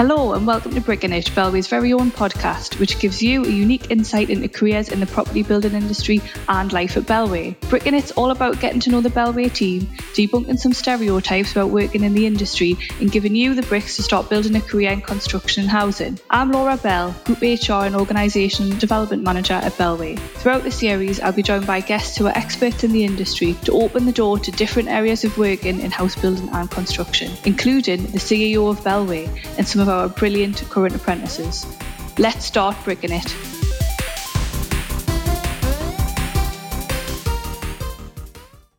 Hello and welcome to Bricking It, Bellway's very own podcast, which gives you a unique insight into careers in the property building industry and life at Bellway. It's all about getting to know the Bellway team, debunking some stereotypes about working in the industry, and giving you the bricks to start building a career in construction and housing. I'm Laura Bell, Group HR and Organisation Development Manager at Bellway. Throughout the series, I'll be joined by guests who are experts in the industry to open the door to different areas of working in house building and construction, including the CEO of Bellway and some of our brilliant current apprentices. Let's start bricking it.